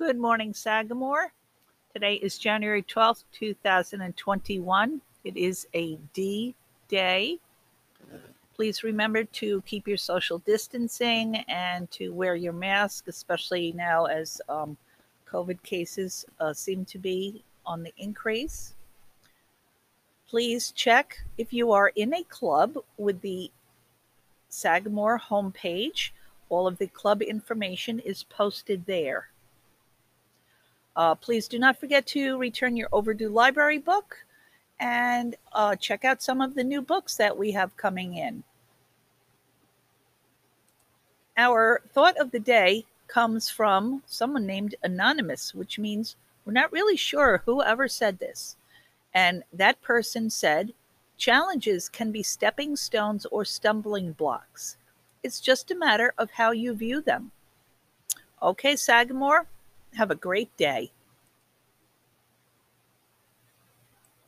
Good morning, Sagamore. Today is January 12th, 2021. It is a D day. Please remember to keep your social distancing and to wear your mask, especially now as um, COVID cases uh, seem to be on the increase. Please check if you are in a club with the Sagamore homepage. All of the club information is posted there. Uh, please do not forget to return your overdue library book and uh, check out some of the new books that we have coming in. Our thought of the day comes from someone named Anonymous, which means we're not really sure who ever said this. And that person said, Challenges can be stepping stones or stumbling blocks. It's just a matter of how you view them. Okay, Sagamore, have a great day.